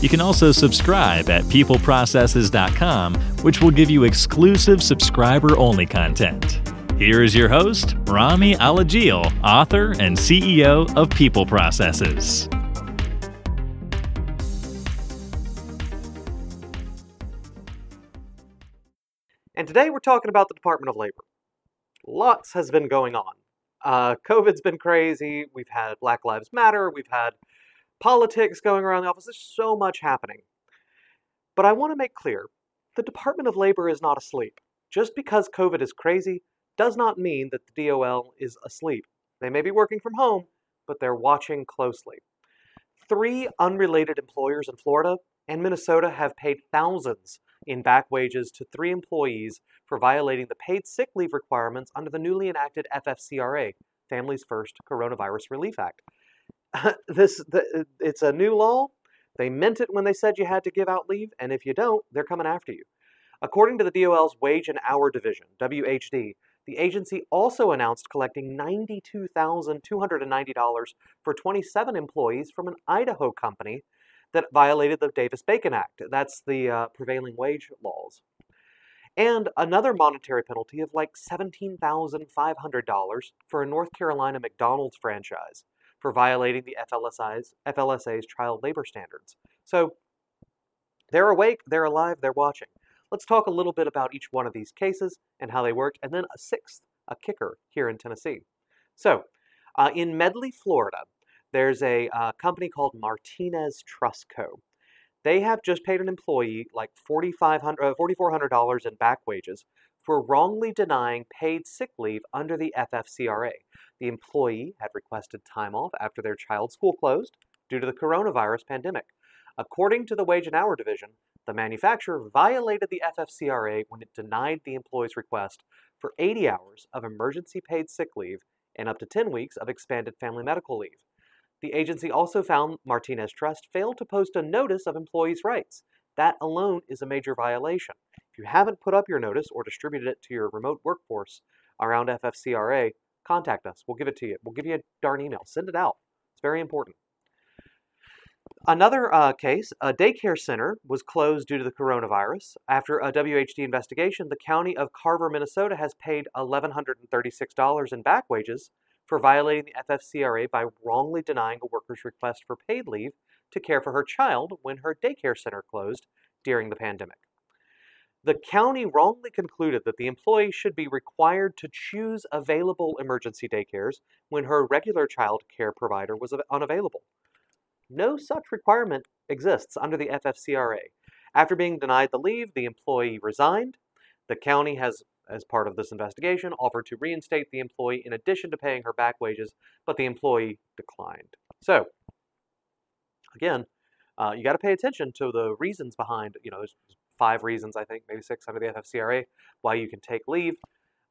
You can also subscribe at peopleprocesses.com, which will give you exclusive subscriber only content. Here is your host, Rami Alajil, author and CEO of People Processes. And today we're talking about the Department of Labor. Lots has been going on. Uh, COVID's been crazy. We've had Black Lives Matter. We've had politics going around the office. There's so much happening. But I want to make clear the Department of Labor is not asleep. Just because COVID is crazy does not mean that the DOL is asleep. They may be working from home, but they're watching closely. Three unrelated employers in Florida and Minnesota have paid thousands in back wages to three employees for violating the paid sick leave requirements under the newly enacted FFCRA, Families First Coronavirus Relief Act. this the, it's a new law. They meant it when they said you had to give out leave, and if you don't, they're coming after you. According to the DOL's Wage and Hour Division, WHD, the agency also announced collecting $92,290 for 27 employees from an Idaho company that violated the Davis Bacon Act. That's the uh, prevailing wage laws. And another monetary penalty of like $17,500 for a North Carolina McDonald's franchise for violating the FLSA's, FLSA's child labor standards. So they're awake, they're alive, they're watching. Let's talk a little bit about each one of these cases and how they worked, and then a sixth, a kicker here in Tennessee. So, uh, in Medley, Florida, there's a uh, company called Martinez Truss Co. They have just paid an employee like $4,400 uh, in back wages for wrongly denying paid sick leave under the FFCRA. The employee had requested time off after their child's school closed due to the coronavirus pandemic. According to the Wage and Hour Division, the manufacturer violated the FFCRA when it denied the employee's request for 80 hours of emergency paid sick leave and up to 10 weeks of expanded family medical leave. The agency also found Martinez Truss failed to post a notice of employees' rights. That alone is a major violation. If you haven't put up your notice or distributed it to your remote workforce around FFCRA, contact us. We'll give it to you. We'll give you a darn email. Send it out. It's very important. Another uh, case, a daycare center was closed due to the coronavirus. After a WHD investigation, the county of Carver, Minnesota has paid $1,136 in back wages for violating the FFCRA by wrongly denying a worker's request for paid leave to care for her child when her daycare center closed during the pandemic. The county wrongly concluded that the employee should be required to choose available emergency daycares when her regular child care provider was unavailable. No such requirement exists under the FFCRA. After being denied the leave, the employee resigned. The county has, as part of this investigation, offered to reinstate the employee in addition to paying her back wages, but the employee declined. So, again, uh, you got to pay attention to the reasons behind, you know, there's five reasons, I think, maybe six under the FFCRA, why you can take leave.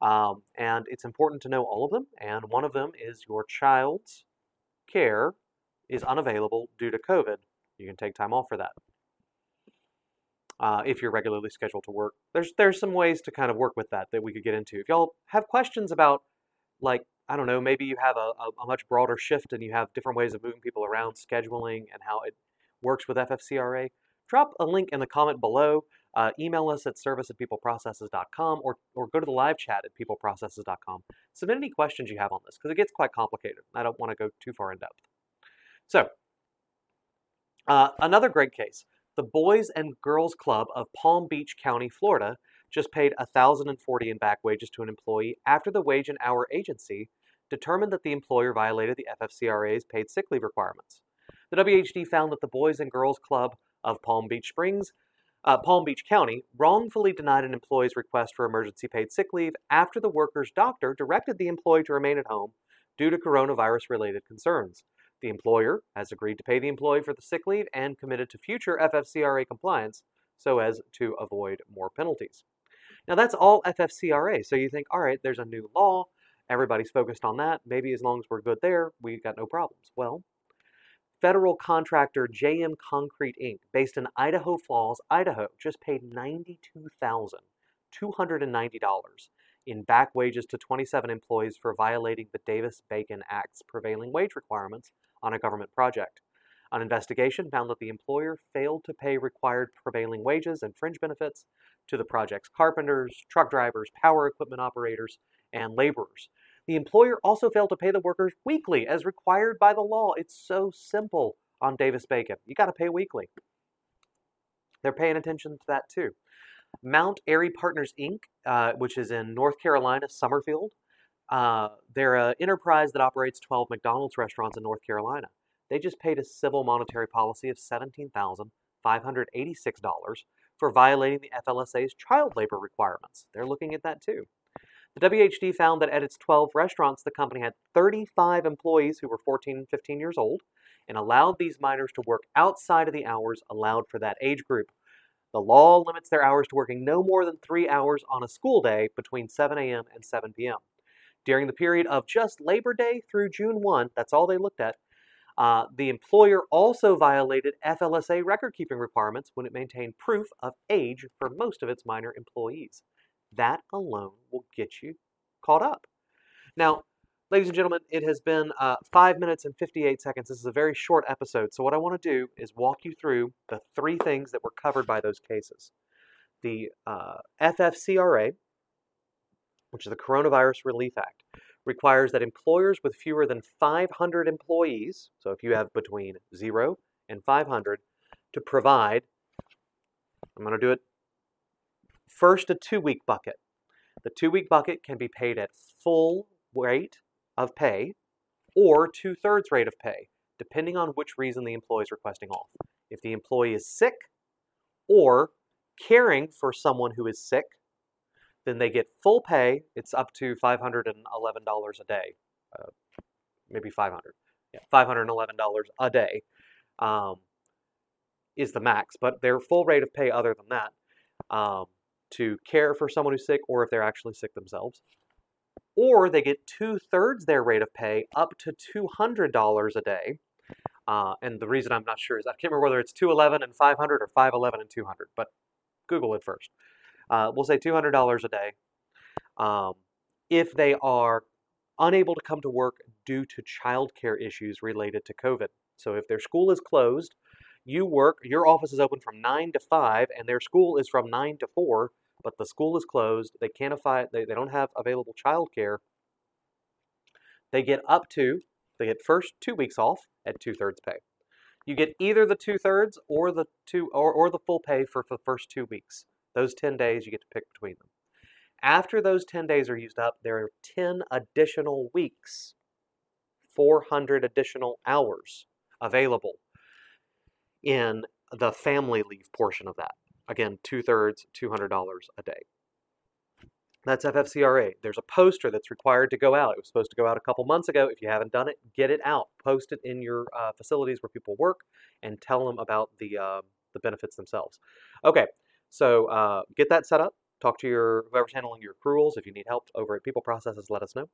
Um, and it's important to know all of them. And one of them is your child's care is unavailable due to COVID. You can take time off for that. Uh, if you're regularly scheduled to work, there's there's some ways to kind of work with that that we could get into. If y'all have questions about, like I don't know, maybe you have a, a, a much broader shift and you have different ways of moving people around, scheduling, and how it works with FFCRA, drop a link in the comment below. Uh, email us at service at peopleprocesses.com or, or go to the live chat at peopleprocesses.com. Submit any questions you have on this because it gets quite complicated. I don't want to go too far in depth. So, uh, another great case. The Boys and Girls Club of Palm Beach County, Florida, just paid 1040 in back wages to an employee after the Wage and Hour Agency determined that the employer violated the FFCRA's paid sick leave requirements. The WHD found that the Boys and Girls Club of Palm Beach Springs uh, Palm Beach County wrongfully denied an employee's request for emergency paid sick leave after the worker's doctor directed the employee to remain at home due to coronavirus related concerns. The employer has agreed to pay the employee for the sick leave and committed to future FFCRA compliance so as to avoid more penalties. Now, that's all FFCRA. So you think, all right, there's a new law. Everybody's focused on that. Maybe as long as we're good there, we've got no problems. Well, federal contractor JM Concrete Inc., based in Idaho Falls, Idaho, just paid $92,290 in back wages to 27 employees for violating the Davis Bacon Act's prevailing wage requirements on a government project. An investigation found that the employer failed to pay required prevailing wages and fringe benefits to the project's carpenters, truck drivers, power equipment operators, and laborers. The employer also failed to pay the workers weekly as required by the law. It's so simple on Davis Bacon. You got to pay weekly. They're paying attention to that too. Mount Airy Partners Inc., uh, which is in North Carolina, Summerfield, uh, they're an enterprise that operates 12 McDonald's restaurants in North Carolina. They just paid a civil monetary policy of $17,586 for violating the FLSA's child labor requirements. They're looking at that too. The WHD found that at its 12 restaurants, the company had 35 employees who were 14 and 15 years old and allowed these minors to work outside of the hours allowed for that age group. The law limits their hours to working no more than three hours on a school day between 7 a.m. and 7 p.m. During the period of just Labor Day through June 1, that's all they looked at, uh, the employer also violated FLSA record keeping requirements when it maintained proof of age for most of its minor employees. That alone will get you caught up. Now, ladies and gentlemen, it has been uh, five minutes and 58 seconds. This is a very short episode. So, what I want to do is walk you through the three things that were covered by those cases the uh, FFCRA, which is the Coronavirus Relief Act requires that employers with fewer than 500 employees, so if you have between 0 and 500, to provide, I'm going to do it first a two week bucket. The two week bucket can be paid at full rate of pay or two thirds rate of pay, depending on which reason the employee is requesting off. If the employee is sick or caring for someone who is sick, then they get full pay. It's up to $511 a day, uh, maybe 500 yeah, $511 a day um, is the max, but their full rate of pay other than that um, to care for someone who's sick or if they're actually sick themselves. Or they get two thirds their rate of pay up to $200 a day. Uh, and the reason I'm not sure is I can't remember whether it's 211 and 500 or 511 and 200, but Google it first uh, we'll say $200 a day. Um, if they are unable to come to work due to childcare issues related to COVID. So if their school is closed, you work, your office is open from 9 to 5, and their school is from 9 to 4, but the school is closed, they can't afford, they, they don't have available childcare, they get up to, they get first two weeks off at two thirds pay. You get either the two thirds or the two or, or the full pay for, for the first two weeks. Those 10 days, you get to pick between them. After those 10 days are used up, there are 10 additional weeks, 400 additional hours available in the family leave portion of that. Again, two thirds, $200 a day. That's FFCRA. There's a poster that's required to go out. It was supposed to go out a couple months ago. If you haven't done it, get it out. Post it in your uh, facilities where people work and tell them about the, uh, the benefits themselves. Okay, so uh, get that set up. Talk to your whoever's handling your accruals. If you need help over at People Processes, let us know.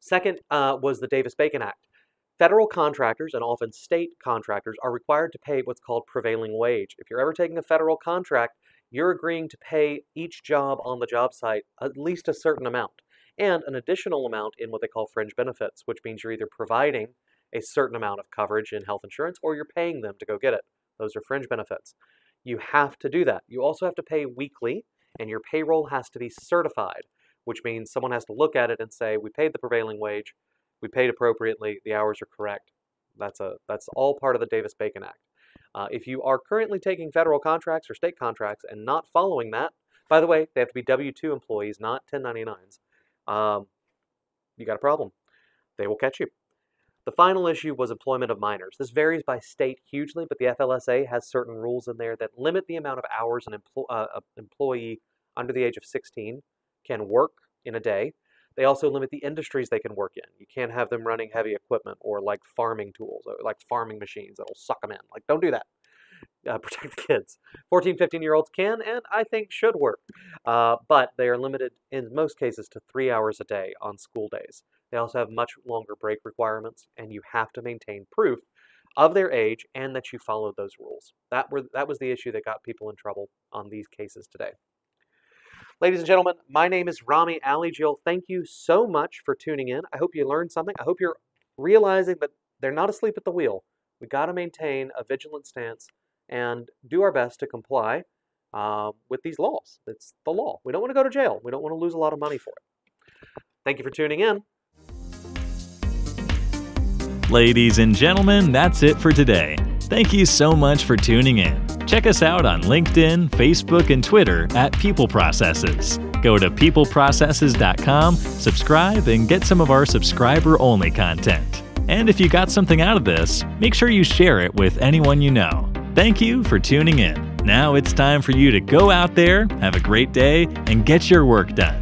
Second uh, was the Davis-Bacon Act. Federal contractors and often state contractors are required to pay what's called prevailing wage. If you're ever taking a federal contract, you're agreeing to pay each job on the job site at least a certain amount and an additional amount in what they call fringe benefits, which means you're either providing a certain amount of coverage in health insurance or you're paying them to go get it. Those are fringe benefits. You have to do that. You also have to pay weekly, and your payroll has to be certified, which means someone has to look at it and say, we paid the prevailing wage, we paid appropriately, the hours are correct. That's, a, that's all part of the Davis-Bacon Act. Uh, if you are currently taking federal contracts or state contracts and not following that, by the way, they have to be W-2 employees, not 1099s, um, you got a problem. They will catch you. The final issue was employment of minors. This varies by state hugely, but the FLSA has certain rules in there that limit the amount of hours an empl uh, employee under the age of 16 can work in a day. They also limit the industries they can work in. You can't have them running heavy equipment or like farming tools, or like farming machines that'll suck them in. Like, don't do that. Uh, protect the kids. 14, 15 year olds can and I think should work, uh, but they are limited in most cases to three hours a day on school days. They also have much longer break requirements, and you have to maintain proof of their age and that you followed those rules. That were that was the issue that got people in trouble on these cases today. Ladies and gentlemen, my name is Rami Alajil. Thank you so much for tuning in. I hope you learned something. I hope you're realizing that they're not asleep at the wheel. We got to maintain a vigilant stance and do our best to comply uh, with these laws. It's the law. We don't want to go to jail. We don't want to lose a lot of money for it. Thank you for tuning in. Ladies and gentlemen, that's it for today. Thank you so much for tuning in. Check us out on LinkedIn, Facebook, and Twitter at People Processes. Go to peopleprocesses.com, subscribe, and get some of our subscriber only content. And if you got something out of this, make sure you share it with anyone you know. Thank you for tuning in. Now it's time for you to go out there, have a great day, and get your work done.